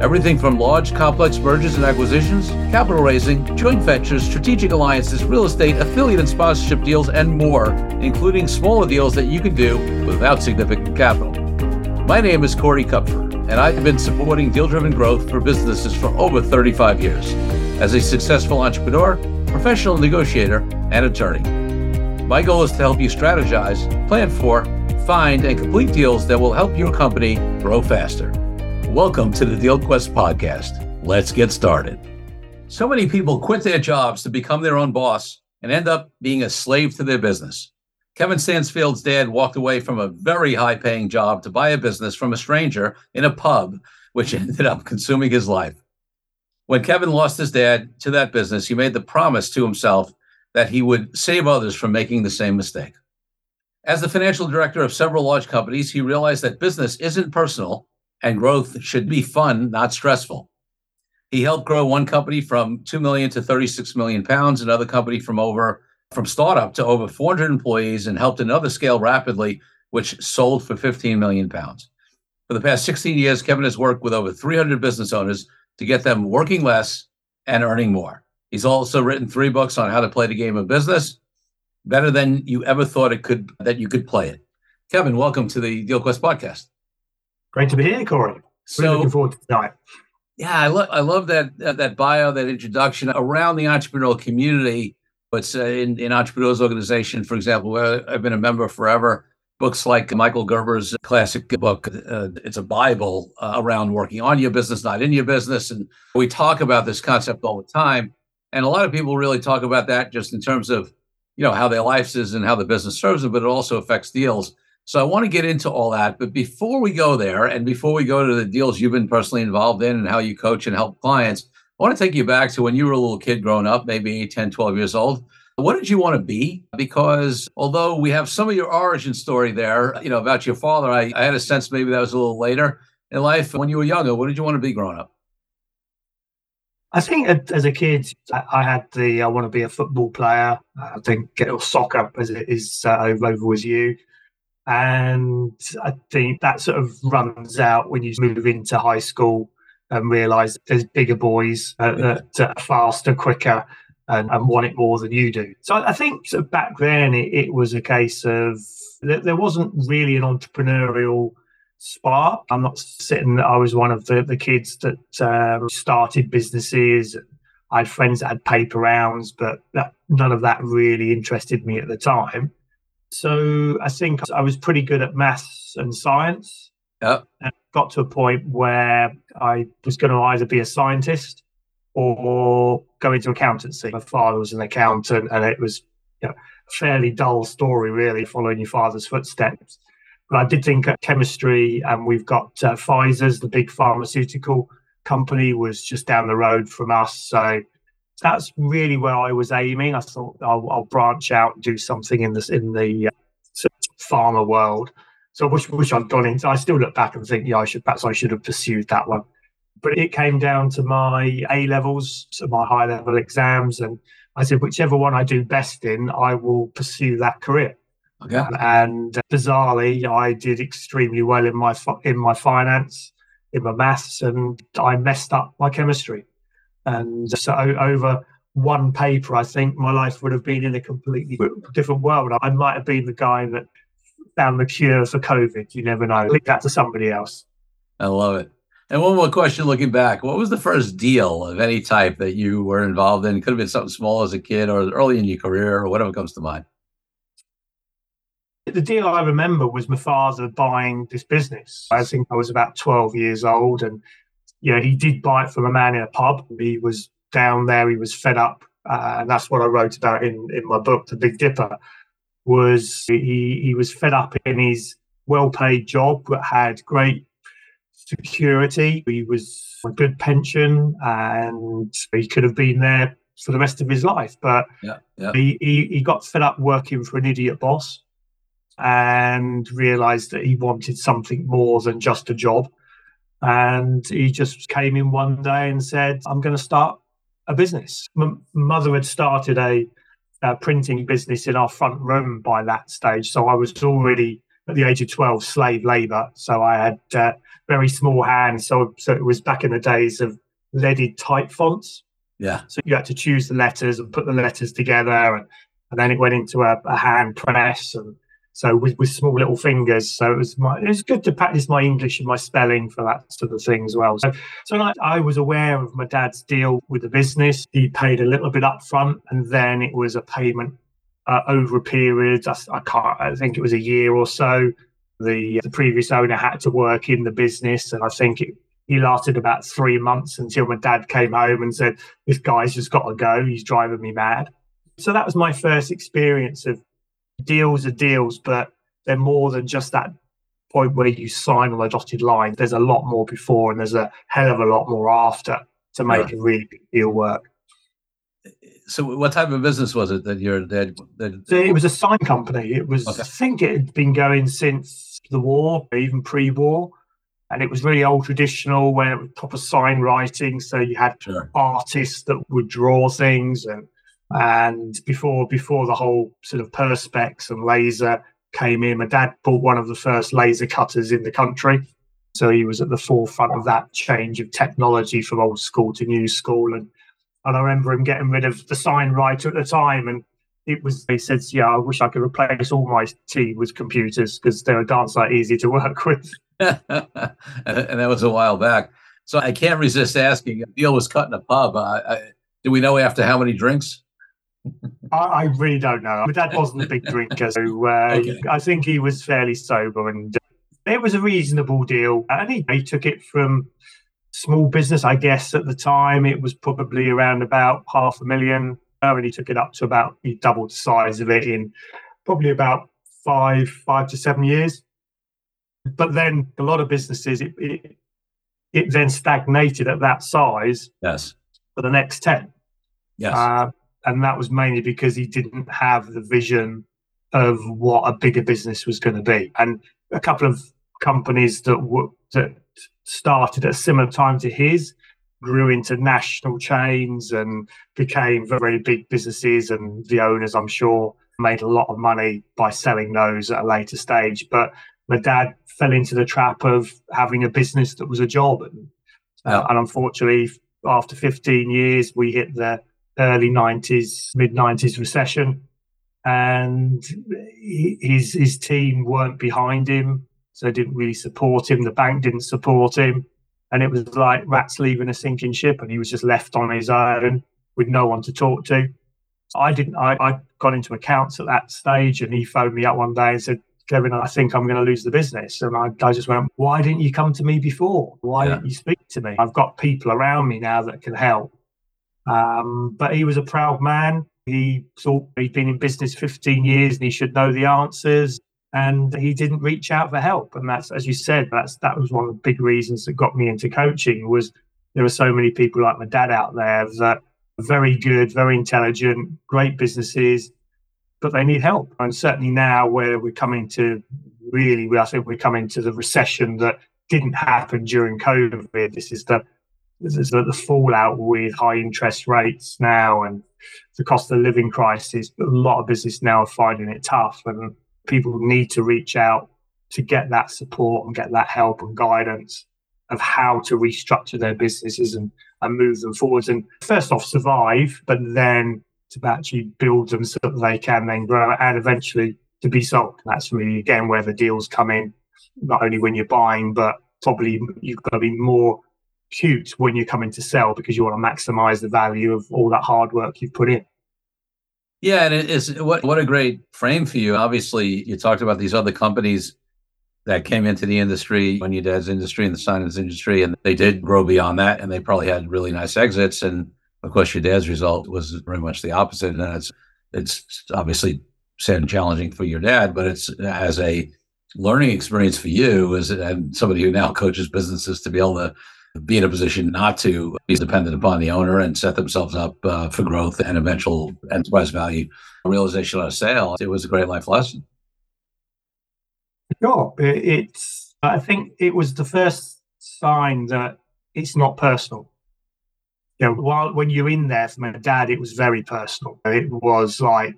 Everything from large, complex mergers and acquisitions, capital raising, joint ventures, strategic alliances, real estate, affiliate and sponsorship deals, and more, including smaller deals that you can do without significant capital. My name is Corey Kupfer, and I've been supporting deal driven growth for businesses for over 35 years as a successful entrepreneur, professional negotiator, and attorney. My goal is to help you strategize, plan for, find, and complete deals that will help your company grow faster. Welcome to the DealQuest podcast. Let's get started. So many people quit their jobs to become their own boss and end up being a slave to their business. Kevin Stansfield's dad walked away from a very high paying job to buy a business from a stranger in a pub, which ended up consuming his life. When Kevin lost his dad to that business, he made the promise to himself that he would save others from making the same mistake. As the financial director of several large companies, he realized that business isn't personal and growth should be fun, not stressful. He helped grow one company from 2 million to 36 million pounds, another company from over from startup to over 400 employees and helped another scale rapidly which sold for 15 million pounds. For the past 16 years, Kevin has worked with over 300 business owners to get them working less and earning more. He's also written three books on how to play the game of business better than you ever thought it could that you could play it. Kevin, welcome to the DealQuest podcast. Great to be here, Corey. So really looking forward to tonight. Yeah, I love I love that uh, that bio, that introduction around the entrepreneurial community. But uh, in in entrepreneurs organization, for example, where I've been a member forever. Books like Michael Gerber's classic book, uh, it's a Bible uh, around working on your business, not in your business, and we talk about this concept all the time. And a lot of people really talk about that just in terms of you know how their life is and how the business serves them, but it also affects deals. So I want to get into all that. But before we go there, and before we go to the deals you've been personally involved in and how you coach and help clients, I want to take you back to when you were a little kid growing up, maybe 10, 12 years old. What did you want to be? Because although we have some of your origin story there, you know, about your father, I, I had a sense maybe that was a little later in life. When you were younger, what did you want to be growing up? I think as a kid, I had the I want to be a football player. I think or soccer as it is uh, over with you. And I think that sort of runs out when you move into high school and realize there's bigger boys uh, that are faster, quicker, and, and, want it more than you do. So I think sort of back then it, it was a case of there wasn't really an entrepreneurial spark. I'm not sitting, I was one of the, the kids that um, started businesses. I had friends that had paper rounds, but that, none of that really interested me at the time. So I think I was pretty good at maths and science. Yep. And got to a point where I was going to either be a scientist or go into accountancy. My father was an accountant, and it was you know, a fairly dull story, really, following your father's footsteps. But I did think chemistry, and we've got uh, Pfizer's, the big pharmaceutical company, was just down the road from us. So that's really where I was aiming. I thought I'll, I'll branch out and do something in this in the uh, pharma world. So which which I've gone into. I still look back and think, yeah, I should perhaps I should have pursued that one. But it came down to my A levels, so my high level exams, and I said whichever one I do best in, I will pursue that career. Okay. And uh, bizarrely, I did extremely well in my in my finance, in my maths, and I messed up my chemistry. And so over one paper, I think my life would have been in a completely different world. I might have been the guy that found the cure for COVID. You never know. Leave that to somebody else. I love it. And one more question looking back, what was the first deal of any type that you were involved in? Could have been something small as a kid or early in your career or whatever comes to mind. The deal I remember was my father buying this business. I think I was about 12 years old and you know, he did buy it from a man in a pub. He was down there. He was fed up, uh, and that's what I wrote about in in my book, The Big Dipper. Was he he was fed up in his well-paid job, but had great security. He was a good pension and he could have been there for the rest of his life. But yeah, yeah. He, he, he got fed up working for an idiot boss and realized that he wanted something more than just a job. And he just came in one day and said, I'm going to start a business. My mother had started a, a printing business in our front room by that stage. So I was already at the age of 12 slave labor. So I had uh, very small hands. So, so it was back in the days of leaded type fonts. Yeah. So you had to choose the letters and put the letters together. And, and then it went into a, a hand press. And so with, with small little fingers. So it was my, it was good to practice my English and my spelling for that sort of thing as well. So, so I, was aware of my dad's deal with the business. He paid a little bit up front and then it was a payment uh, over a period. I, I, can't. I think it was a year or so. The the previous owner had to work in the business, and I think it, he lasted about three months until my dad came home and said, "This guy's just got to go. He's driving me mad." So that was my first experience of deals are deals, but they're more than just that point where you sign on the dotted line. There's a lot more before, and there's a hell of a lot more after to make a really big deal work so what type of business was it that you're that, that it was a sign company it was okay. i think it had been going since the war even pre-war and it was really old traditional where it was proper sign writing so you had sure. artists that would draw things and and before before the whole sort of perspex and laser came in my dad bought one of the first laser cutters in the country so he was at the forefront of that change of technology from old school to new school and and I remember him getting rid of the sign writer at the time. And it was, he said, Yeah, I wish I could replace all my team with computers because they're a dance like easy to work with. and that was a while back. So I can't resist asking. Neil was cut in a pub. I, I, do we know after how many drinks? I, I, really don't know. My dad wasn't a big drinker, so uh, okay. I think he was fairly sober, and uh, it was a reasonable deal. And he, he took it from small business, I guess at the time it was probably around about half a million. And he took it up to about he doubled the size of it in probably about five, five to seven years. But then a lot of businesses it, it, it then stagnated at that size. Yes. For the next ten. Yes. Uh, and that was mainly because he didn't have the vision of what a bigger business was going to be. And a couple of companies that were that started at a similar time to his, grew into national chains and became very big businesses. And the owners, I'm sure, made a lot of money by selling those at a later stage. But my dad fell into the trap of having a business that was a job. And, uh, and unfortunately, after 15 years, we hit the early 90s, mid 90s recession. And his his team weren't behind him so they didn't really support him. The bank didn't support him. And it was like rats leaving a sinking ship, and he was just left on his own with no one to talk to. I didn't. I, I got into accounts at that stage, and he phoned me up one day and said, "Kevin, I think I'm going to lose the business." And I, I just went, "Why didn't you come to me before? Why yeah. didn't you speak to me? I've got people around me now that can help." Um, but he was a proud man. He thought he'd been in business 15 years and he should know the answers. And he didn't reach out for help. And that's as you said that's that was one of the big reasons that got me into coaching was there are so many people like my dad out there that are very good very intelligent great businesses but they need help. And certainly now where we're coming to really i think we're coming to the recession that didn't happen during covid. This is the this is the, the fallout with high interest rates now and the cost of living crisis a lot of business now are finding it tough and people need to reach out to get that support and get that help and guidance of how to restructure their businesses and, and move them forwards. And first off, survive, but then to actually build them so that they can then grow and eventually to be sold. That's really, again, where the deals come in, not only when you're buying, but probably you've got to be more cute when you're coming to sell because you want to maximize the value of all that hard work you've put in. Yeah, and it is what what a great frame for you. Obviously, you talked about these other companies that came into the industry when your dad's industry and the science industry, and they did grow beyond that, and they probably had really nice exits. And of course, your dad's result was very much the opposite. And it's it's obviously sad and challenging for your dad, but it's as a learning experience for you as and somebody who now coaches businesses to be able to be in a position not to be dependent upon the owner and set themselves up uh, for growth and eventual enterprise value realization on a sale. It was a great life lesson. Sure. It's, I think it was the first sign that it's not personal. You know, while when you're in there for my dad, it was very personal. It was like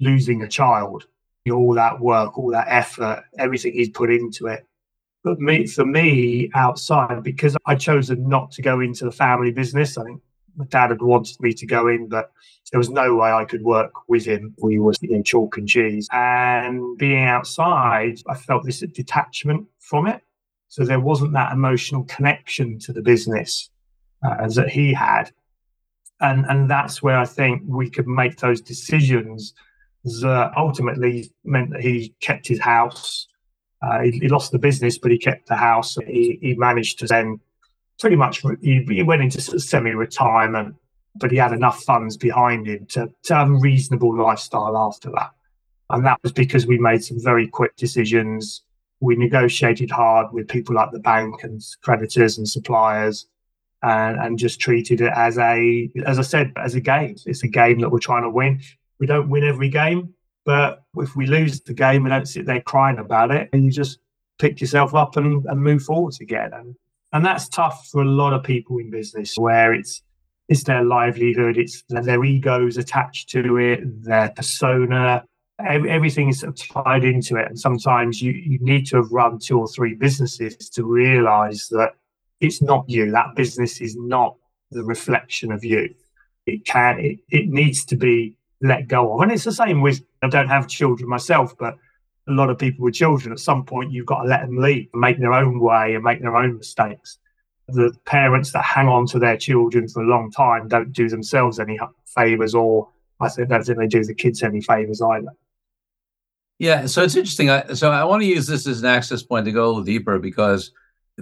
losing a child. You know, all that work, all that effort, everything he's put into it. But me, for me, outside, because I chosen not to go into the family business, I think my dad had wanted me to go in, but there was no way I could work with him. We were in chalk and cheese. And being outside, I felt this detachment from it. So there wasn't that emotional connection to the business uh, that he had. And, and that's where I think we could make those decisions that ultimately meant that he kept his house uh, he, he, lost the business, but he kept the house. He, he managed to then pretty much he, he went into semi-retirement, but he had enough funds behind him to, to have a reasonable lifestyle after that. And that was because we made some very quick decisions. We negotiated hard with people like the bank and creditors and suppliers, and, and just treated it as a, as I said, as a game. It's a game that we're trying to win. We don't win every game, but if we lose the game, we don't sit there crying about it, and you just pick yourself up and, and move forwards again. And and that's tough for a lot of people in business where it's it's their livelihood, it's their egos attached to it, their persona, everything is tied into it. And sometimes you, you need to have run two or three businesses to realize that it's not you. That business is not the reflection of you. It can it, it needs to be let go of. And it's the same with I don't have children myself, but a lot of people with children, at some point, you've got to let them lead, make their own way, and make their own mistakes. The parents that hang on to their children for a long time don't do themselves any favors, or I don't think they do the kids any favors either. Yeah, so it's interesting. I, so I want to use this as an access point to go a little deeper because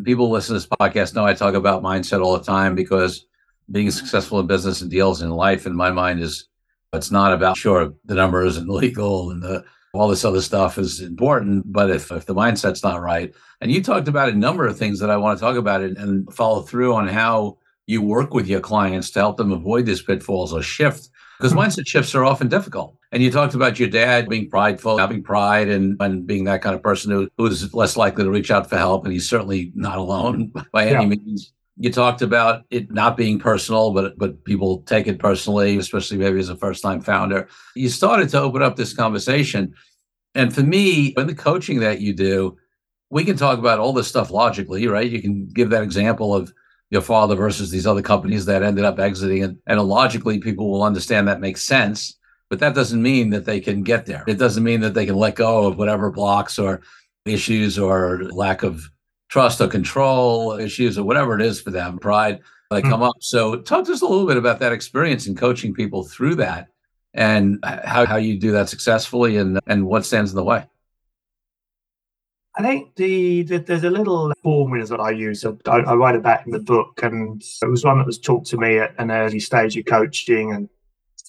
people listen to this podcast know I talk about mindset all the time because being successful in business and deals in life, in my mind, is it's not about sure the numbers and legal and the all this other stuff is important, but if, if the mindset's not right, and you talked about a number of things that I want to talk about and, and follow through on how you work with your clients to help them avoid these pitfalls or shift, because mm-hmm. mindset shifts are often difficult. And you talked about your dad being prideful, having pride, and, and being that kind of person who, who's less likely to reach out for help. And he's certainly not alone by any yeah. means you talked about it not being personal, but but people take it personally, especially maybe as a first time founder. You started to open up this conversation. And for me, in the coaching that you do, we can talk about all this stuff logically, right? You can give that example of your father versus these other companies that ended up exiting. And, and logically, people will understand that makes sense. But that doesn't mean that they can get there. It doesn't mean that they can let go of whatever blocks or issues or lack of trust or control issues or whatever it is for them, pride that mm-hmm. come up. So talk to us a little bit about that experience in coaching people through that and how, how you do that successfully and, and what stands in the way. I think the, the, there's a little formula that I use. I, I, write about in the book, and it was one that was taught to me at an early stage of coaching, and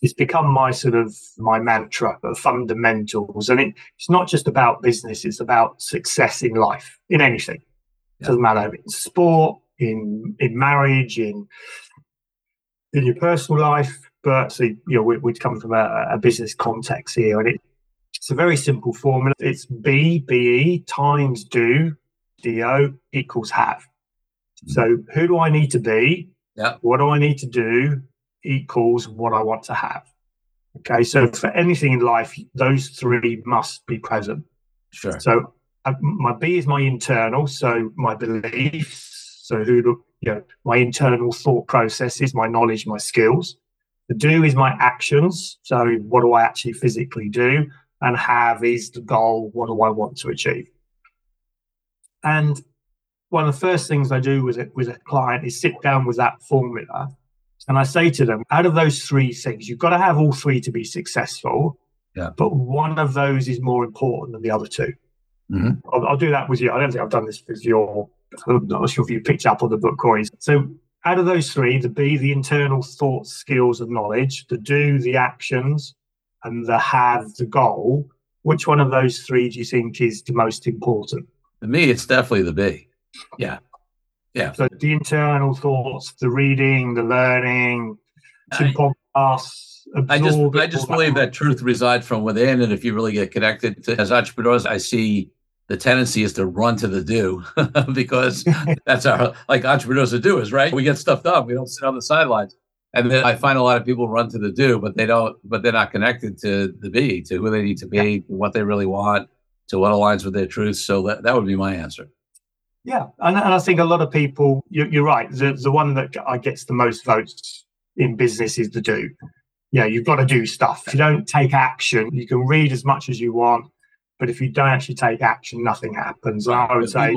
it's become my sort of my mantra of fundamentals. And it, it's not just about business; it's about success in life, in anything. It doesn't matter in sport, in in marriage, in in your personal life. But so you know, we, would come from a, a, business context here, and it, it's a very simple formula. It's B B E times do D O equals have. Mm-hmm. So who do I need to be? Yeah. What do I need to do equals what I want to have. Okay, so for anything in life, those three must be present. Sure. So my B is my internal, so my beliefs, so who do, you know, my internal thought processes, my knowledge, my skills. The do is my actions, so what do I actually physically do, and have is the goal, what do I want to achieve. And one of the first things I do with it with a client is sit down with that formula, and I say to them, out of those three things, you've got to have all three to be successful. Yeah. But one of those is more important than the other two. Mm-hmm. I'll, I'll, do that with you. I don't think I've done this with your. I'm not sure if you picked up on the book, Corey. So, out of those three, the B, the internal thoughts, skills, and knowledge, the do, the actions, and the have, the goal, Which one of those three do you think is the most important? To me, it's definitely the B. Yeah. Yeah. So the internal thoughts, the reading, the learning, some podcasts. I just I just believe that, that truth resides from within, and if you really get connected to, as entrepreneurs, I see the tendency is to run to the do because that's our like entrepreneurs to do is right. We get stuff done. We don't sit on the sidelines. And then I find a lot of people run to the do, but they don't, but they're not connected to the be, to who they need to be, yeah. what they really want, to what aligns with their truth. So that, that would be my answer. Yeah. And, and I think a lot of people, you're, you're right. The, the one that gets the most votes in business is the do. Yeah, you've got to do stuff. If you don't take action, you can read as much as you want, but if you don't actually take action, nothing happens. And I would say,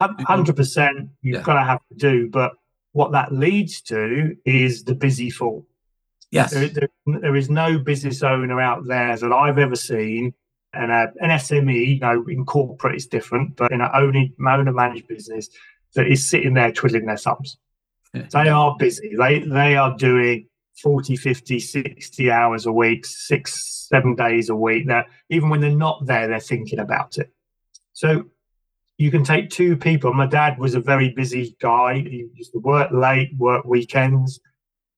hundred percent, you've yeah. got to have to do. But what that leads to is the busy fall. Yes. There, there, there is no business owner out there that I've ever seen, and a, an SME, you know, in corporate is different, but in an owner, owner managed business that is sitting there twiddling their thumbs. they are busy. They they are doing 40, 50, 60 hours a week, six, seven days a week. That even when they're not there, they're thinking about it. So you can take two people. My dad was a very busy guy. He used to work late, work weekends,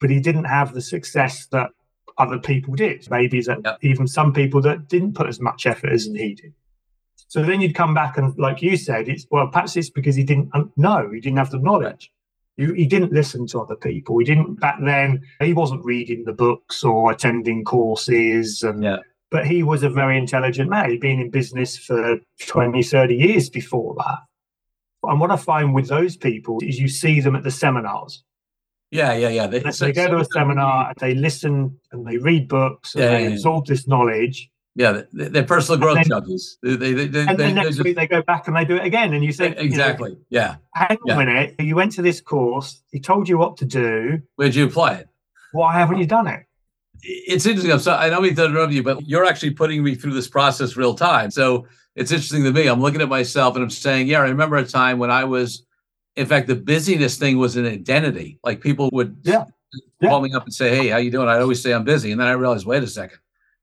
but he didn't have the success that other people did. Maybe that yep. even some people that didn't put as much effort as he did. So then you'd come back and, like you said, it's well, perhaps it's because he didn't know, he didn't have the knowledge. He, he didn't listen to other people. He didn't back then. He wasn't reading the books or attending courses and yeah but he was a very intelligent man. He'd been in business for 20, 30 years before that. And what I find with those people is you see them at the seminars. Yeah, yeah, yeah. They, they go to a seminar and they listen and they read books and yeah, they yeah, absorb yeah. this knowledge. Yeah, they're personal growth junkies. They, they, they, and then next just... week they go back and they do it again. And you say, exactly, you know, yeah. Hang yeah. a minute, you went to this course, he told you what to do. Where'd you apply it? Why haven't you done it? it's interesting. I'm sorry, I know we interrupt you, but you're actually putting me through this process real time. So it's interesting to me. I'm looking at myself and I'm saying, yeah, I remember a time when I was, in fact, the busyness thing was an identity. Like people would yeah. call me up and say, hey, how you doing? I'd always say I'm busy. And then I realized, wait a second,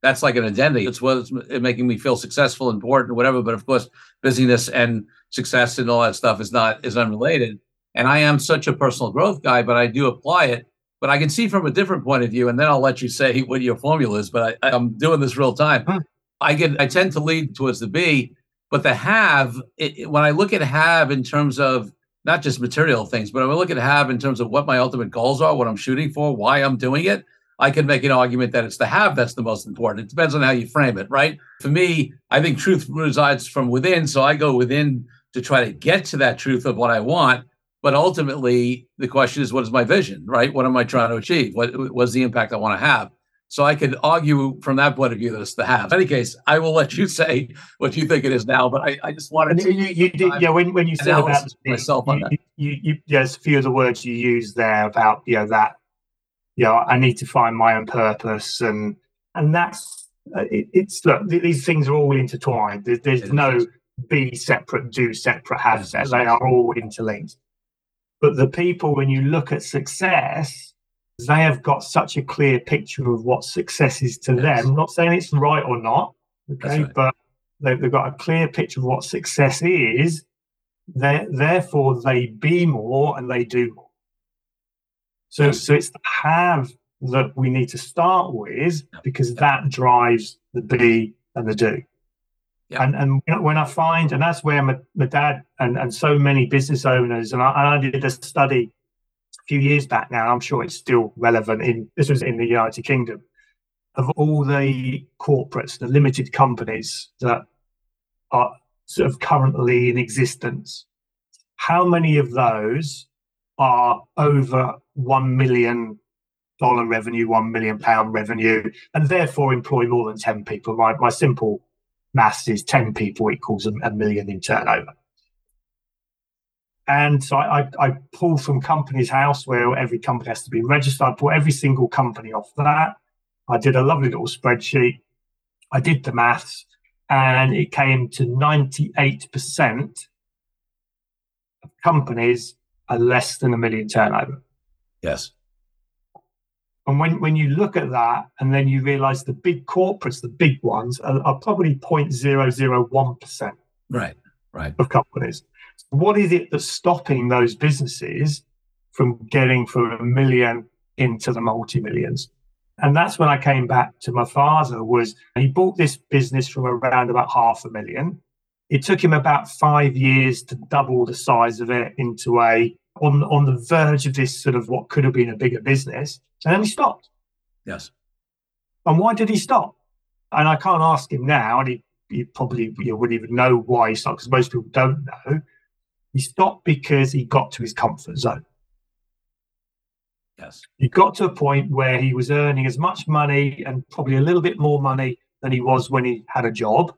that's like an identity. It's what's making me feel successful, important, whatever. But of course, busyness and success and all that stuff is not is unrelated. And I am such a personal growth guy, but I do apply it but I can see from a different point of view, and then I'll let you say what your formula is. But I, am doing this real time. Huh. I get I tend to lead towards the B, but the have it, when I look at have in terms of not just material things, but when I look at have in terms of what my ultimate goals are, what I'm shooting for, why I'm doing it. I can make an argument that it's the have that's the most important. It depends on how you frame it, right? For me, I think truth resides from within. So I go within to try to get to that truth of what I want. But ultimately, the question is, what is my vision, right? What am I trying to achieve? What was the impact I want to have? So I could argue from that point of view that it's the have. In any case, I will let you say what you think it is now. But I, I just wanted to. You, you did, yeah. When, when you said about myself you, on that, you, you, there's a few of the words you use there about you know that, you know, I need to find my own purpose, and and that's uh, it, it's look these things are all intertwined. There's, there's no be separate, do separate, have set. They are all interlinked. But the people, when you look at success, they have got such a clear picture of what success is to yes. them. I'm not saying it's right or not, okay, right. but they've, they've, got a clear picture of what success is. They, therefore, they be more and they do more. So, so it's the have that we need to start with because that drives the be and the do. Yeah. And and when I find, and that's where my, my dad and, and so many business owners, and I, I did a study a few years back now, I'm sure it's still relevant in this was in the United Kingdom, of all the corporates, the limited companies that are sort of currently in existence, how many of those are over one million dollar revenue, one million pound revenue, and therefore employ more than 10 people? My, my simple maths is 10 people equals a, a million in turnover. And so I, I, I, pull from Companies House, where every company has to be registered. I pull every single company off that. I did a lovely little spreadsheet. I did the maths, and it came to 98% of companies are less than a million turnover. Yes. And when, when you look at that and then you realize the big corporates, the big ones, are, are probably 0.001% right, right. of companies. What is it that's stopping those businesses from getting from a million into the multi millions? And that's when I came back to my father was he bought this business from around about half a million. It took him about five years to double the size of it into a on on the verge of this sort of what could have been a bigger business. And then he stopped. Yes. And why did he stop? And I can't ask him now, and he, he probably you wouldn't even know why he stopped because most people don't know. He stopped because he got to his comfort zone. Yes. He got to a point where he was earning as much money and probably a little bit more money than he was when he had a job.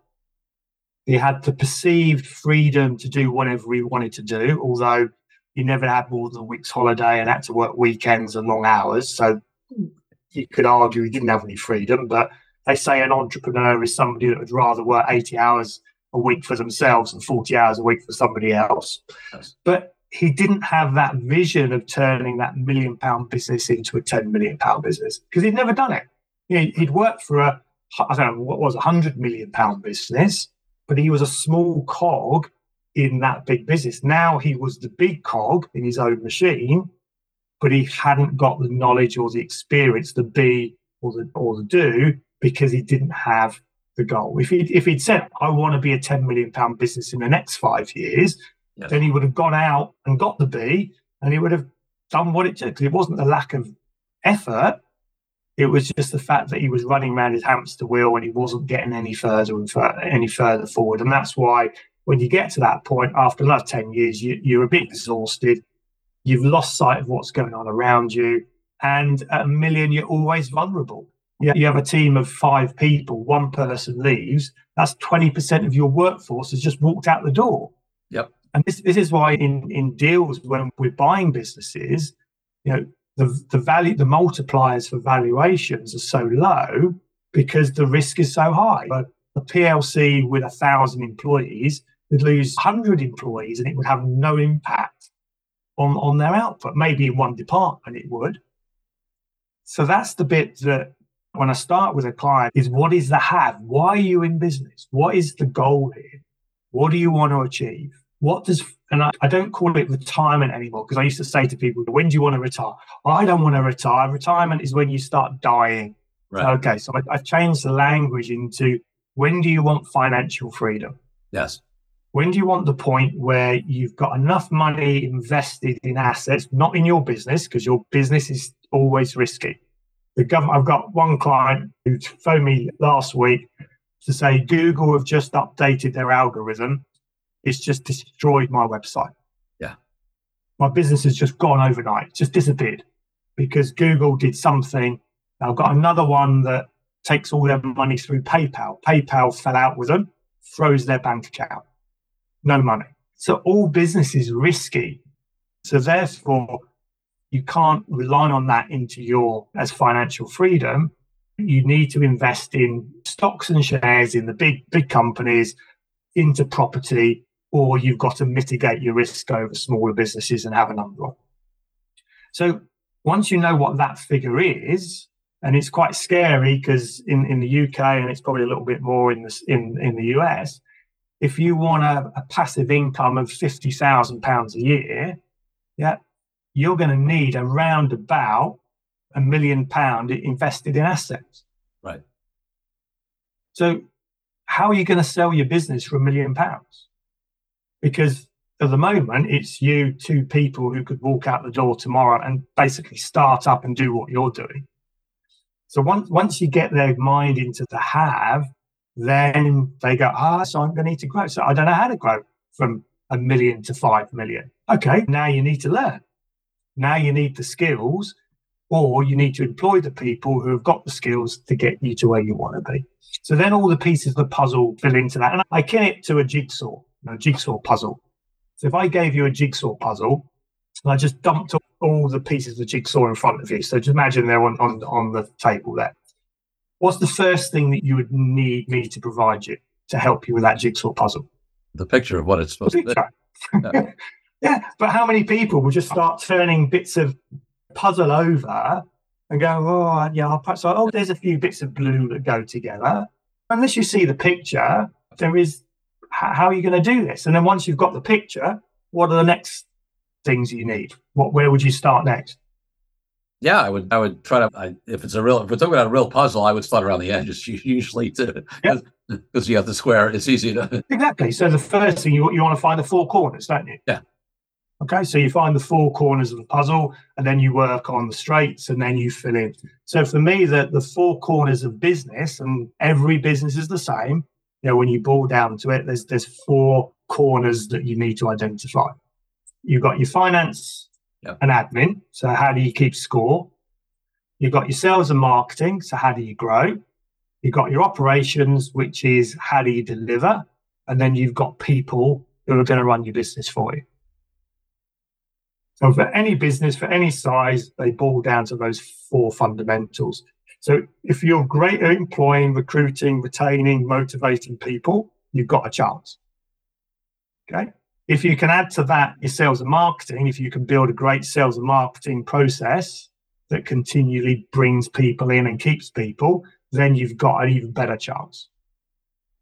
He had the perceived freedom to do whatever he wanted to do, although he never had more than a week's holiday and had to work weekends and long hours. So you could argue he didn't have any freedom, but they say an entrepreneur is somebody that would rather work 80 hours a week for themselves and 40 hours a week for somebody else. Yes. But he didn't have that vision of turning that million pound business into a 10 million pound business because he'd never done it. He'd worked for a, I don't know, what was a hundred million pound business, but he was a small cog in that big business. Now he was the big cog in his own machine, but he hadn't got the knowledge or the experience to be or the, or the do because he didn't have the goal. If he if he'd said, "I want to be a ten million pound business in the next five years," then he would have gone out and got the B, and he would have done what it took. It wasn't the lack of effort; it was just the fact that he was running around his hamster wheel and he wasn't getting any further and further, any further forward. And that's why when you get to that point after another ten years, you, you're a bit exhausted. You've lost sight of what's going on around you, and at a million, you're always vulnerable you, you have a team of five people, one person leaves, that's 20% of your workforce has just walked out the door. Yep. And this, this is why in, in deals, when we're buying businesses, you know, the, the value, the multipliers for valuations are so low because the risk is so high. But a PLC with a thousand employees would lose 100 employees and it would have no impact on, on their output. Maybe in one department it would. So that's the bit that when I start with a client is what is the have? Why are you in business? What is the goal here? What do you want to achieve? What does, and I, I don't call it retirement anymore because I used to say to people, when do you want to retire? I don't want to retire. Retirement is when you start dying. Right. Okay. So I, I've changed the language into when do you want financial freedom? Yes. When do you want the point where you've got enough money invested in assets, not in your business, because your business is always risky the government. I've got one client who phoned me last week to say Google have just updated their algorithm. It's just destroyed my website. Yeah. My business has just gone overnight, just disappeared because Google did something. I've got another one that takes all their money through PayPal. PayPal fell out with them, froze their bank account. No money. So all business is risky. So therefore, you can't rely on that into your as financial freedom. You need to invest in stocks and shares in the big big companies, into property, or you've got to mitigate your risk over smaller businesses and have an umbrella. So once you know what that figure is, and it's quite scary because in, in the UK and it's probably a little bit more in the in, in the US, if you want a, a passive income of fifty thousand pounds a year, yeah, you're going to need around about a million pound invested in assets. Right. So, how are you going to sell your business for a million pounds? Because at the moment, it's you two people who could walk out the door tomorrow and basically start up and do what you're doing. So once once you get their mind into the have, then they go, ah, so I'm going to need to grow. So I don't know how to grow from a million to five million. Okay, now you need to learn. Now you need the skills, or you need to employ the people who have got the skills to get you to where you want to be. So then all the pieces of the puzzle fill into that. And I kin it to a jigsaw, a jigsaw puzzle. So if I gave you a jigsaw puzzle, and I just dumped all the pieces of the jigsaw in front of you. So just imagine they're on, on, on the table there. What's the first thing that you would need me to provide you to help you with that jigsaw puzzle? The picture of what it's supposed to be. Yeah. Yeah, but how many people will just start turning bits of puzzle over and go, oh, yeah, I'll perhaps, oh, there's a few bits of blue that go together. Unless you see the picture, there is, how are you going to do this? And then once you've got the picture, what are the next things you need? What, where would you start next? Yeah, I would. I would try to. I, if it's a real, if we're talking about a real puzzle, I would start around the edges usually to because yeah. you have the square. It's easy to exactly. So the first thing you you want to find the four corners, don't you? Yeah. Okay, so you find the four corners of the puzzle, and then you work on the straights, and then you fill in. So for me, the the four corners of business, and every business is the same. You know, when you boil down to it, there's there's four corners that you need to identify. You've got your finance yep. and admin. So how do you keep score? You've got your sales and marketing. So how do you grow? You've got your operations, which is how do you deliver? And then you've got people who are going to run your business for you. So for any business, for any size, they boil down to those four fundamentals. So if you're great at employing, recruiting, retaining, motivating people, you've got a chance. Okay. If you can add to that your sales and marketing, if you can build a great sales and marketing process that continually brings people in and keeps people, then you've got an even better chance.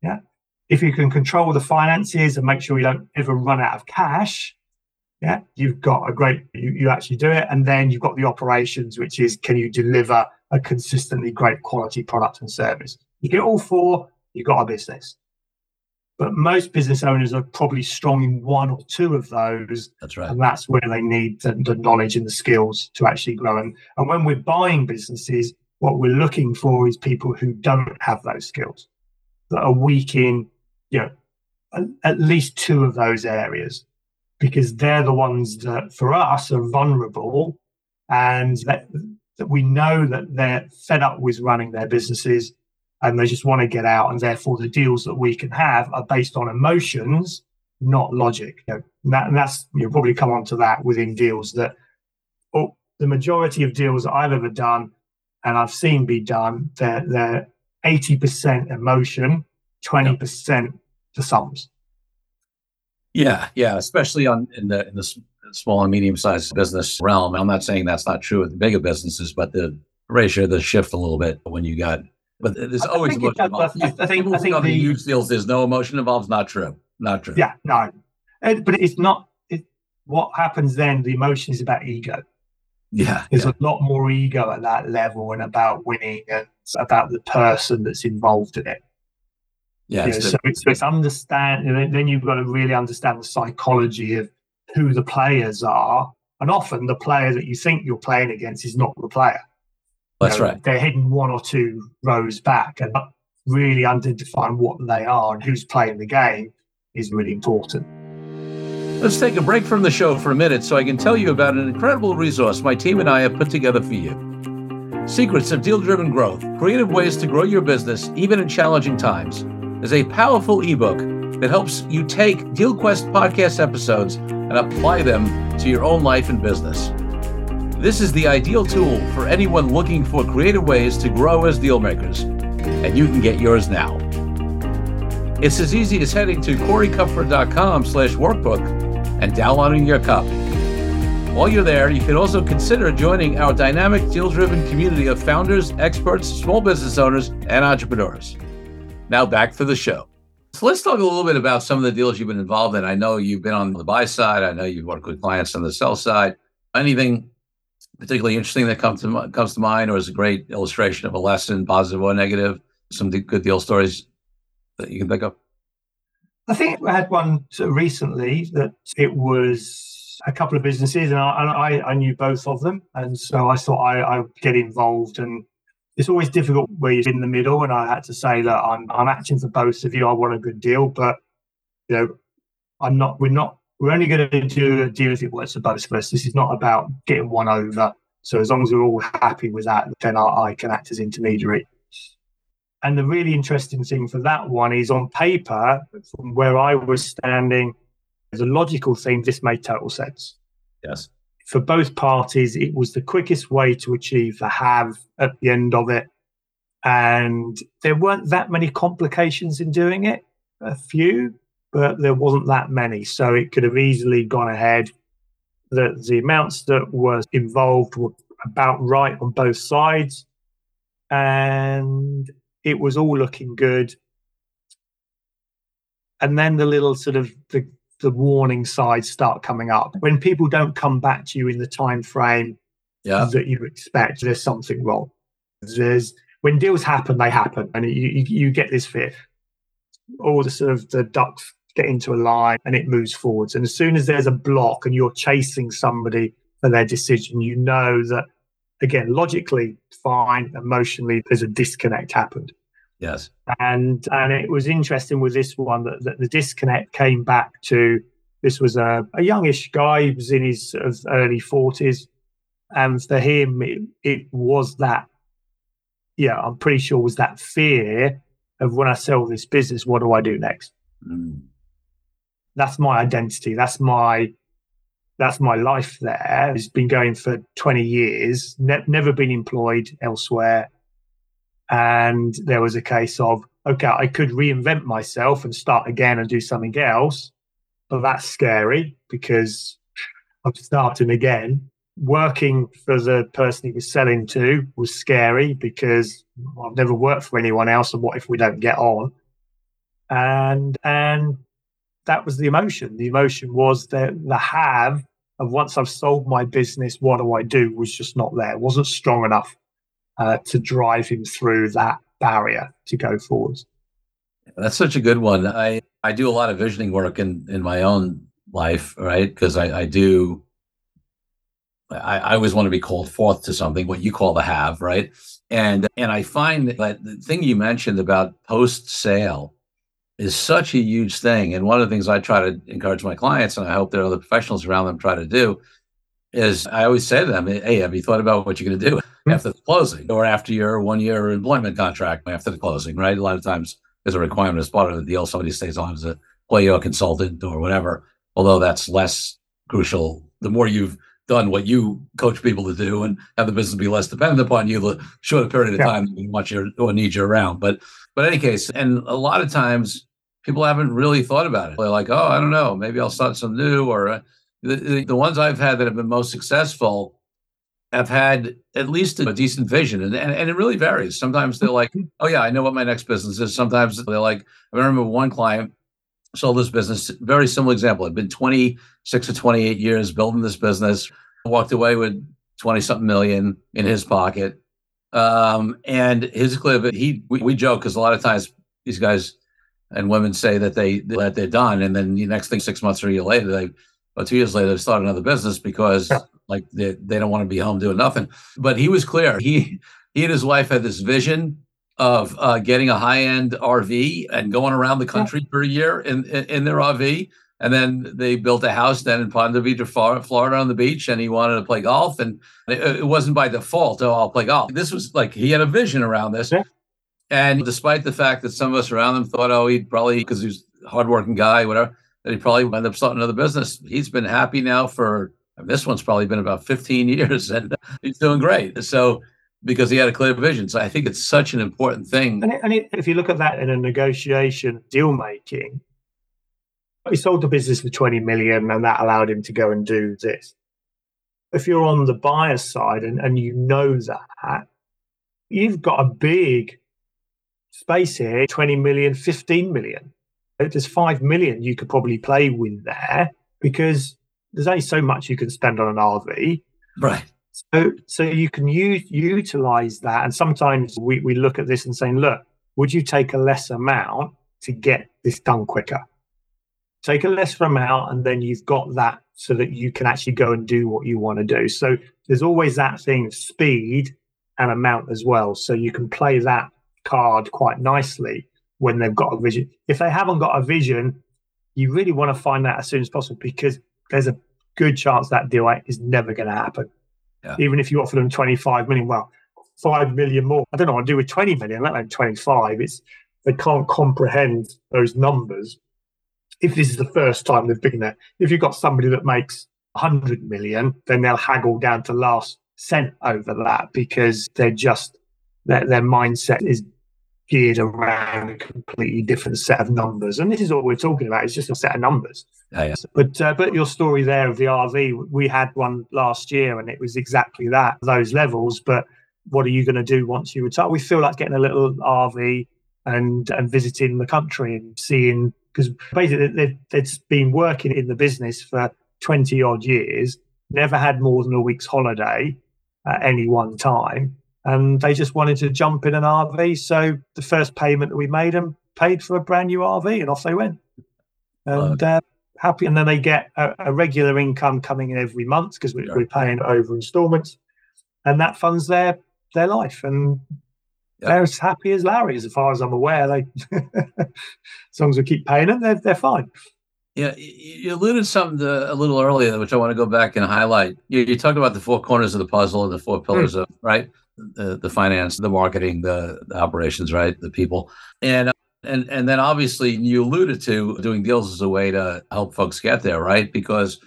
Yeah. If you can control the finances and make sure you don't ever run out of cash, yeah, you've got a great, you, you actually do it. And then you've got the operations, which is can you deliver a consistently great quality product and service? You get all four, you've got a business. But most business owners are probably strong in one or two of those. That's right. And that's where they need the, the knowledge and the skills to actually grow. And, and when we're buying businesses, what we're looking for is people who don't have those skills, that are weak in, you know, at least two of those areas because they're the ones that for us are vulnerable and that, that we know that they're fed up with running their businesses and they just want to get out and therefore the deals that we can have are based on emotions not logic you know, and, that, and that's you'll probably come on to that within deals that oh, the majority of deals that i've ever done and i've seen be done they're, they're 80% emotion 20% yep. the sums yeah, yeah, especially on in the in the small and medium sized business realm. I'm not saying that's not true with the bigger businesses, but the ratio does shift a little bit when you got. But there's I always emotion involved. I, I think, I think the huge deals, there's no emotion involved. Not true. Not true. Yeah, no. It, but it's not. It, what happens then? The emotion is about ego. Yeah, there's yeah. a lot more ego at that level and about winning and about the person that's involved in it. Yeah. so, it's, so it's understand, and then you've got to really understand the psychology of who the players are. And often the player that you think you're playing against is not the player. That's know, right. They're hidden one or two rows back, and really identifying what they are and who's playing the game is really important. Let's take a break from the show for a minute so I can tell you about an incredible resource my team and I have put together for you. Secrets of Deal Driven Growth Creative Ways to Grow Your Business, even in Challenging Times is a powerful ebook that helps you take DealQuest podcast episodes and apply them to your own life and business. This is the ideal tool for anyone looking for creative ways to grow as dealmakers, and you can get yours now. It's as easy as heading to coreykupfer.com slash workbook and downloading your copy. While you're there, you can also consider joining our dynamic deal-driven community of founders, experts, small business owners, and entrepreneurs. Now back to the show. So let's talk a little bit about some of the deals you've been involved in. I know you've been on the buy side. I know you've worked with clients on the sell side. Anything particularly interesting that comes to comes to mind, or is a great illustration of a lesson, positive or negative? Some good deal stories that you can think of. I think I had one recently that it was a couple of businesses, and I, I, I knew both of them, and so I thought I would get involved and it's always difficult where you're in the middle. And I had to say that I'm I'm acting for both of you. I want a good deal, but you know, I'm not. We're not. We're only going to do a deal if it works for both of us. This is not about getting one over. So as long as we're all happy with that, then I, I can act as intermediary. And the really interesting thing for that one is on paper, from where I was standing, as a logical thing, this made total sense. Yes for both parties, it was the quickest way to achieve the have at the end of it. And there weren't that many complications in doing it, a few, but there wasn't that many. So it could have easily gone ahead. The, the amounts that were involved were about right on both sides. And it was all looking good. And then the little sort of the, the warning signs start coming up. When people don't come back to you in the time frame Yeah. that you expect, there's something wrong. There's when deals happen, they happen, and you, you, you get this fear. All the sort of the ducks get into a line and it moves forwards. And as soon as there's a block and you're chasing somebody for their decision, you know that again, logically fine, emotionally there's a disconnect happened. Yes. And and it was interesting with this one that, that the disconnect came back to this was a, a youngish guy, he was in his sort of early 40s. And for him, it, it was that, yeah, I'm pretty sure was that fear of when I sell this business, what do I do next? Mm. That's my identity. That's my that's my life there. It's been going for 20 years, ne- never been employed elsewhere. And there was a case of, okay, I could reinvent myself and start again and do something else. But that's scary because I'm starting again. Working for the person he was selling to was scary because I've never worked for anyone else. And what if we don't get on? And and that was the emotion. The emotion was that the have of once I've sold my business, what do I do was just not there. Wasn't strong enough uh, to drive him through that barrier to go forwards. That's such a good one. I, I do a lot of visioning work in, in my own life, right? Because I, I do, I, I always want to be called forth to something, what you call the have, right? And and I find that the thing you mentioned about post sale is such a huge thing. And one of the things I try to encourage my clients, and I hope there are other professionals around them try to do, is I always say to them, "Hey, have you thought about what you're going to do mm-hmm. after the closing, or after your one year employment contract after the closing?" Right? A lot of times there's a requirement as part of the deal. Somebody stays on as a employee or consultant or whatever. Although that's less crucial. The more you've done what you coach people to do and have the business be less dependent upon you the shorter period of Yeah. time than want you or need you around. But but in any case, and a lot of times people haven't really thought about it. They're like, oh, I don't know, maybe I'll start some new. Or uh, the, the, the ones I've had that have been most successful have had at least a decent vision. And, and, and it really varies. Sometimes they're like, oh, yeah, I know what my next business is. Sometimes they're like, I remember one client sold this business, very similar example. I'd been 26 or 28 years building this business, walked away with 20 something million in his pocket. Um, and his clip, he, we, we joke because a lot of times these guys and women say that they that they're done, and then the next thing, six months or a year later, they or two years later, they start another business because Yeah. like they, they don't want to be home doing nothing. But he was clear. He he and his wife had this vision of uh, getting a high end RV and going around the country for a year in, in in their RV. And then they built a house then in Ponte Vedra, Florida, on the beach, and he wanted to play golf. And it, it wasn't by default. Oh, I'll play golf. This was like he had a vision around this. Yeah. And despite the fact that some of us around him thought, oh, he'd probably because he's a hardworking guy, whatever, that he'd probably end up starting another business. He's been happy now for this one's probably been about 15 years, and he's doing great. So because he had a clear vision. So I think it's such an important thing. And, it, and it, if you look at that in a negotiation deal making, he sold the business for 20 million and that allowed him to go and do this. If you're on the buyer side and, and you know that, you've got a big space here 20 million, 15 million. There's 5 million you could probably play with there because there's only so much you can spend on an RV. Right. So, so you can use, utilize that. And sometimes we, we look at this and saying, look, would you take a less amount to get this done quicker? Take a lesser amount, and then you've got that so that you can actually go and do what you want to do. So there's always that thing speed and amount as well. So you can play that card quite nicely when they've got a vision. If they haven't got a vision, you really want to find that as soon as possible because there's a good chance that deal is never going to happen. Yeah. Even if you offer them 25 million, well, 5 million more. I don't know what to do with 20 million, let alone 25. It's they can't comprehend those numbers. If this is the first time they've been there, if you've got somebody that makes 100 million, then they'll haggle down to last cent over that because they're just their, their mindset is geared around a completely different set of numbers. And this is all we're talking about. It's just a set of numbers. Yeah, yeah. But uh, but your story there of the RV, we had one last year, and it was exactly that those levels. But what are you going to do once you retire? We feel like getting a little RV and and visiting the country and seeing because basically they, they'd been working in the business for twenty odd years, never had more than a week's holiday at any one time, and they just wanted to jump in an RV. So the first payment that we made them paid for a brand new RV, and off they went. And uh, happy, and then they get a, a regular income coming in every month because we, are paying over instalments, and that funds their their life. And yep. they're as happy as Larry, as far as I'm aware. They, as long as we keep paying them, they're they're fine. Yeah, you alluded something to, a little earlier, which I want to go back and highlight. You, you talked about the four corners of the puzzle and the four pillars mm. of right, the the finance, the marketing, the, the operations, right, the people, and and and then obviously you alluded to doing deals as a way to help folks get there, right? Because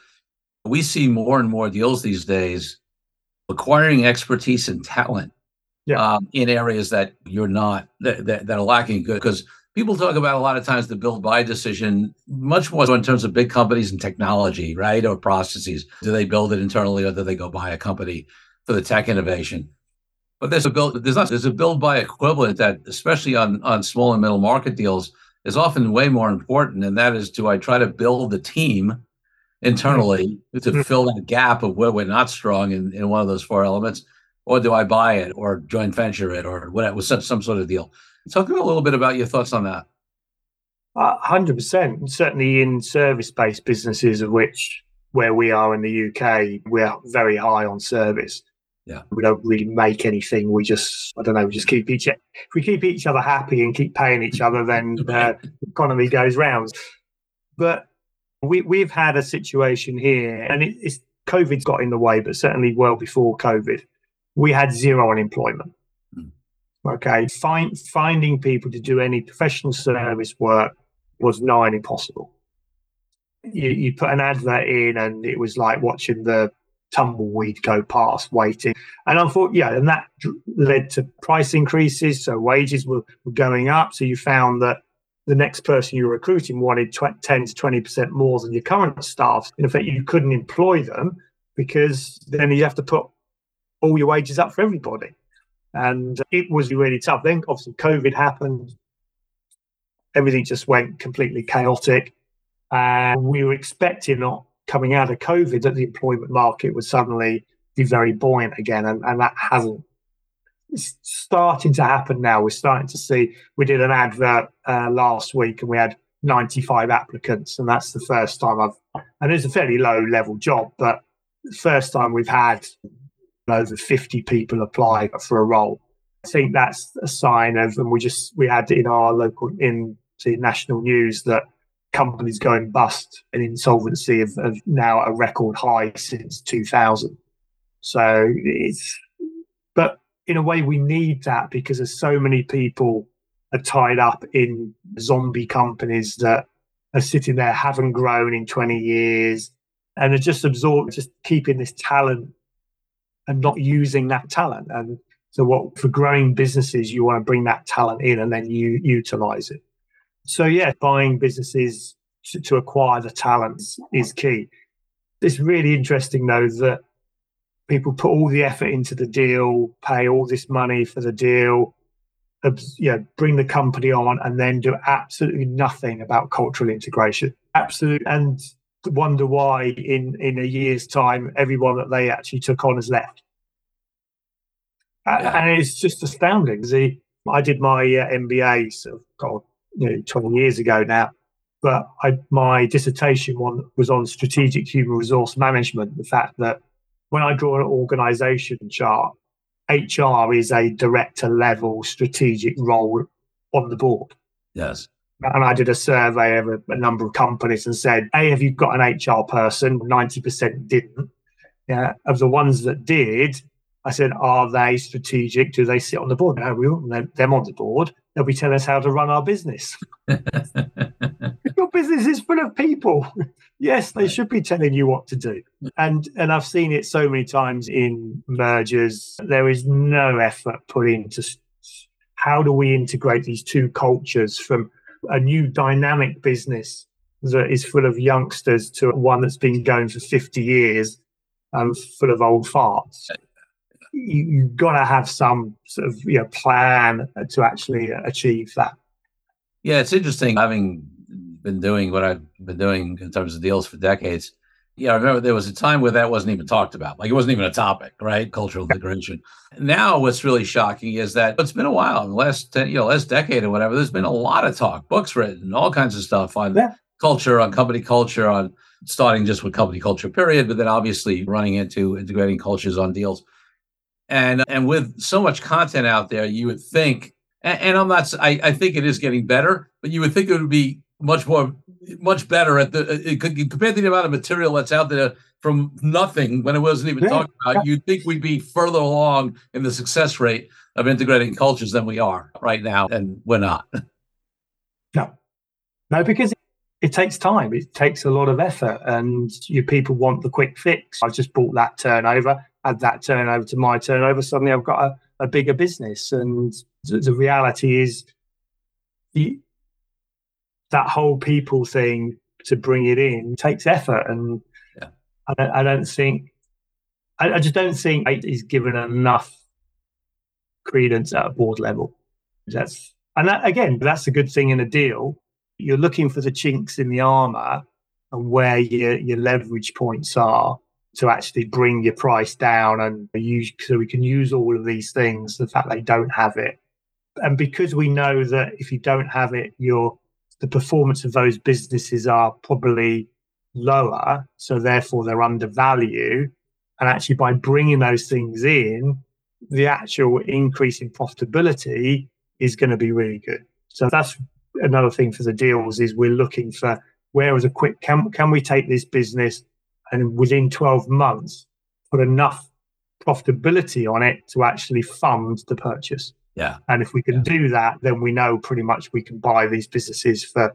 we see more and more deals these days acquiring expertise and talent yeah. um, in areas that you're not that, that, that are lacking good because people talk about a lot of times the build buy decision much more so in terms of big companies and technology right or processes do they build it internally or do they go buy a company for the tech innovation but there's a build there's not there's a build buy equivalent that especially on on small and middle market deals is often way more important and that is do i try to build the team internally to mm-hmm. fill that gap of where we're not strong in, in one of those four elements or do i buy it or joint venture it or whatever with some, some sort of deal talk a little bit about your thoughts on that hundred percent. Certainly in service-based businesses, of which where we are in the UK, we're very high on service. Yeah. We don't really make anything. We just, I don't know, we just keep each, if we keep each other happy and keep paying each other, then uh, the economy goes round. But we, we've had a situation here and it, it's COVID's got in the way, but certainly well before COVID, we had zero unemployment. Mm. Okay. Find, finding people to do any professional service work was nigh impossible. You, you put an advert in and it was like watching the tumbleweed go past waiting. And I thought, yeah, and that led to price increases. So wages were, were going up. So you found that the next person you were recruiting wanted tw- 10 to 20% more than your current staff. In effect, you couldn't employ them because then you have to put all your wages up for everybody. And it was really tough. Then obviously COVID happened. Everything just went completely chaotic. And we were expecting not coming out of COVID that the employment market would suddenly be very buoyant again, and, and that hasn't. It's starting to happen now. We're starting to see. We did an advert uh, last week, and we had 95 applicants, and that's the first time I've. And it's a fairly low level job, but first time we've had over 50 people apply for a role. I think that's a sign of, and we just we had in our local in the national news that companies going bust and insolvency of, of now a record high since 2000. So it's, but in a way, we need that because there's so many people are tied up in zombie companies that are sitting there, haven't grown in 20 years, and are just absorbed, just keeping this talent and not using that talent. And so, what for growing businesses, you want to bring that talent in and then you utilize it. So yeah, buying businesses to, to acquire the talents is key. It's really interesting though that people put all the effort into the deal, pay all this money for the deal, you know, bring the company on, and then do absolutely nothing about cultural integration. Absolutely, and wonder why in in a year's time everyone that they actually took on has left. Yeah. And it's just astounding. The I did my uh, MBA, so God, you know, 20 years ago now. But I, my dissertation one was on strategic human resource management. The fact that when I draw an organization chart, HR is a director level strategic role on the board. Yes. And I did a survey of a, a number of companies and said, "Hey, have you got an HR person?" Ninety percent didn't. Yeah, of the ones that did, I said, "Are they strategic? Do they sit on the board?" No, we want them on the board they'll be telling us how to run our business. Your business is full of people. yes, they should be telling you what to do. Mm. And and I've seen it so many times in mergers. There is no effort put into how do we integrate these two cultures from a new dynamic business that is full of youngsters to one that's been going for 50 years and full of old farts? Uh, You, have got to have some sort of you know, plan to actually achieve that. Yeah, it's interesting having been doing what I've been doing in terms of deals for decades yeah, I remember there was a time where that wasn't even talked about. Like it wasn't even a topic, right? Cultural integration. Now, what's really shocking is that it's been a while, in the last 10, you know, last decade or whatever, there's been a lot of talk, books written, all kinds of stuff on yeah. culture, on company culture, on starting just with company culture, period, but then obviously running into integrating cultures on deals. And and with so much content out there, you would think, and, and I'm not, I, I think it is getting better, but you would think it would be much more much better at the uh, compared to the amount of material that's out there from nothing when it wasn't even yeah. talked about. You'd think we'd be further along in the success rate of integrating cultures than we are right now, and we're not. No, no, because it takes time. It takes a lot of effort, and you people want the quick fix. I've just bought that turnover, add that turnover to my turnover. Suddenly, I've got a, a bigger business, and the, the reality is, the that whole people thing to bring it in takes effort, and yeah. I, don't, I, don't, think I, I, just don't think it is given enough credence at a board level. That's and that, again, that's a good thing in a deal. You're looking for the chinks in the armor and where your your leverage points are to actually bring your price down and use so we can use all of these things the fact they don't have it and because we know that if you don't have it you're the performance of those businesses are probably lower, so therefore they're undervalued. And actually, by bringing those things in, the actual increase in profitability is going to be really good. So that's another thing for the deals is we're looking for where is a quick can can we take this business and within 12 months put enough profitability on it to actually fund the purchase. Yeah. And if we can yeah. do that, then we know pretty much we can buy these businesses for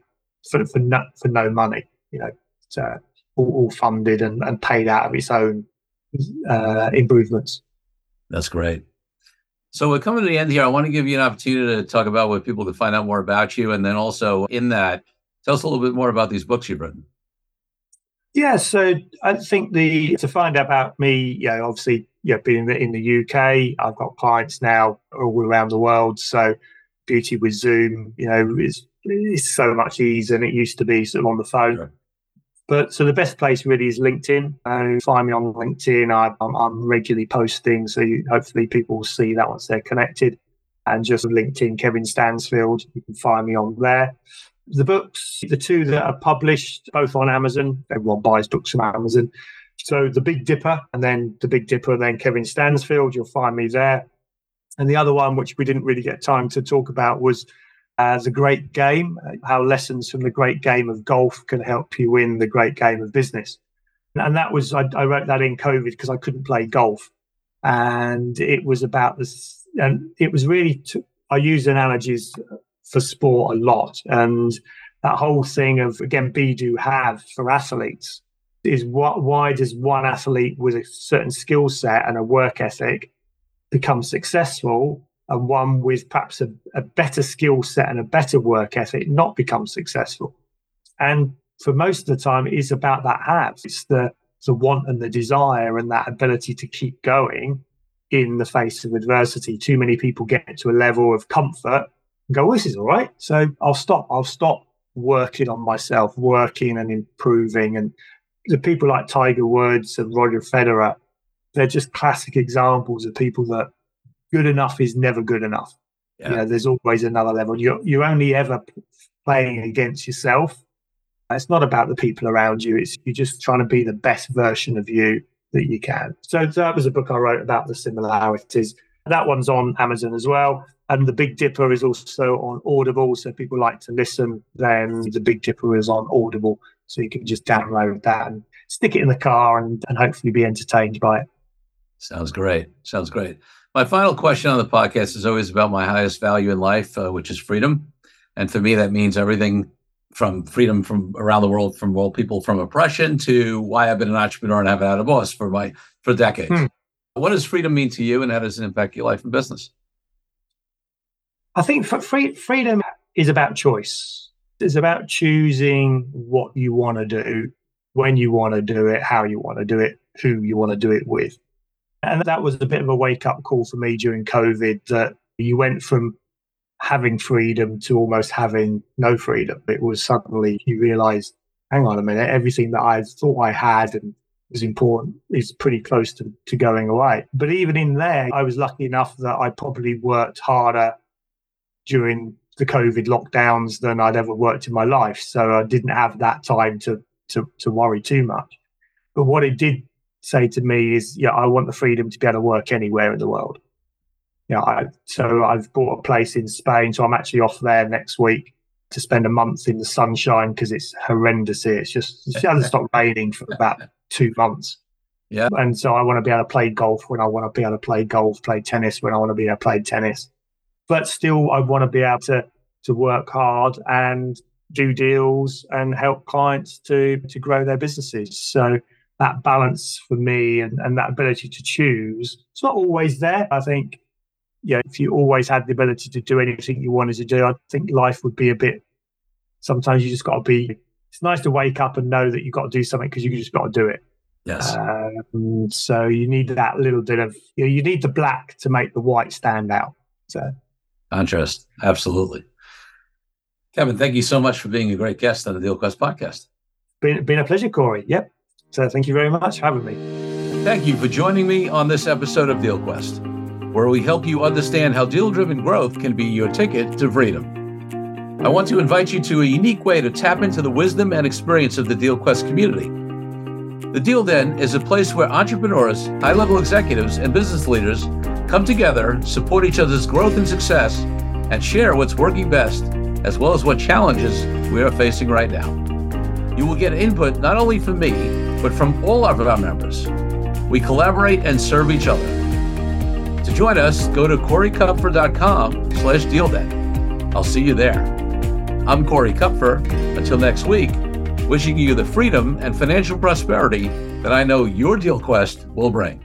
for for no, for no money. You know, all, all funded and, and paid out of its own uh, improvements. That's great. So we're coming to the end here. I want to give you an opportunity to talk about what people can find out more about you, and then also in that, tell us a little bit more about these books you've written. Yeah, so I think the to find out about me, you know, obviously yeah, being in the UK, I've got clients now all around the world. So beauty with Zoom, you know, is is so much easier than it used to be sort of on the phone. Sure. But so the best place really is LinkedIn. And find me on LinkedIn. I, am I'm regularly posting, so you, hopefully people will see that once they're connected. And just LinkedIn, Kevin Stansfield, you can find me on there. The books, the two that are published, both on Amazon. Everyone buys books from Amazon. So the Big Dipper, and then the Big Dipper, and then Kevin Stansfield. You'll find me there. And the other one, which we didn't really get time to talk about, was uh, the Great Game: uh, How lessons from the Great Game of Golf can help you win the Great Game of Business. And that was I, I wrote that in COVID because I couldn't play golf, and it was about this. And it was really to, I use analogies for sport a lot, and that whole thing of again, be do have for athletes is what why does one athlete with a certain skill set and a work ethic become successful and one with perhaps a, a better skill set and a better work ethic not become successful? And for most of the time it is about that have. It's the the want and the desire and that ability to keep going in the face of adversity. Too many people get to a level of comfort go well, this is all right so i'll stop i'll stop working on myself working and improving and the people like Tiger Woods and Roger Federer, they're just classic examples of people that good enough is never good enough. Yeah. You know, there's always another level. You're you're only ever playing against yourself. It's not about the people around you. It's you're just trying to be the best version of you that you can. So that was a book I wrote about the similarities. That one's on Amazon as well. And the Big Dipper is also on Audible. So people like to listen, then the Big Dipper is on Audible. So you can just download that and stick it in the car and, and hopefully be entertained by it. Sounds great. Sounds great. My final question on the podcast is always about my highest value in life, uh, which is freedom. And for me, that means everything from freedom from around the world, from world people from oppression to why I've been an entrepreneur and haven't had a boss for my for decades. Hmm. What does freedom mean to you, and how does it impact your life and business? I think free, freedom is about choice. It's about choosing what you want to do, when you want to do it, how you want to do it, who you want to do it with. And that was a bit of a wake up call for me during COVID that you went from having freedom to almost having no freedom. It was suddenly you realized, hang on a minute, everything that I thought I had and was important is pretty close to, to going away. But even in there, I was lucky enough that I probably worked harder during the COVID lockdowns than I'd ever worked in my life. So I didn't have that time to to, to worry too much. But what it did say to me is, yeah, I want the freedom to be able to work anywhere in the world. Yeah, know, so I've bought a place in Spain, so I'm actually off there next week to spend a month in the sunshine because it's horrendous here. It's just it hasn't stopped raining for about two months. Yeah, and so I want to be able to play golf when I want to be able to play golf, play tennis when I want to be able to play tennis. But still, I want to be able to to work hard and do deals and help clients to to grow their businesses. So that balance for me and, and that ability to choose, it's not always there. I think, yeah, if you always had the ability to do anything you wanted to do, I think life would be a bit. Sometimes you just got to be. It's nice to wake up and know that you've got to do something because you just got to do it. Yes. Um, so you need that little bit of you, know, you need the black to make the white stand out. So contrast, absolutely. Kevin, thank you so much for being a great guest on the DealQuest podcast. Been, been a pleasure, Corey. Yep. So thank you very much for having me. Thank you for joining me on this episode of DealQuest, where we help you understand how deal driven growth can be your ticket to freedom. I want to invite you to a unique way to tap into the wisdom and experience of the DealQuest community. The Deal Den is a place where entrepreneurs, high level executives, and business leaders come together, support each other's growth and success, and share what's working best, as well as what challenges we are facing right now. You will get input not only from me, but from all of our members. We collaborate and serve each other. To join us, go to coreykupfer.com slash dealden. I'll see you there. I'm Corey Kupfer. Until next week, wishing you the freedom and financial prosperity that I know your deal quest will bring.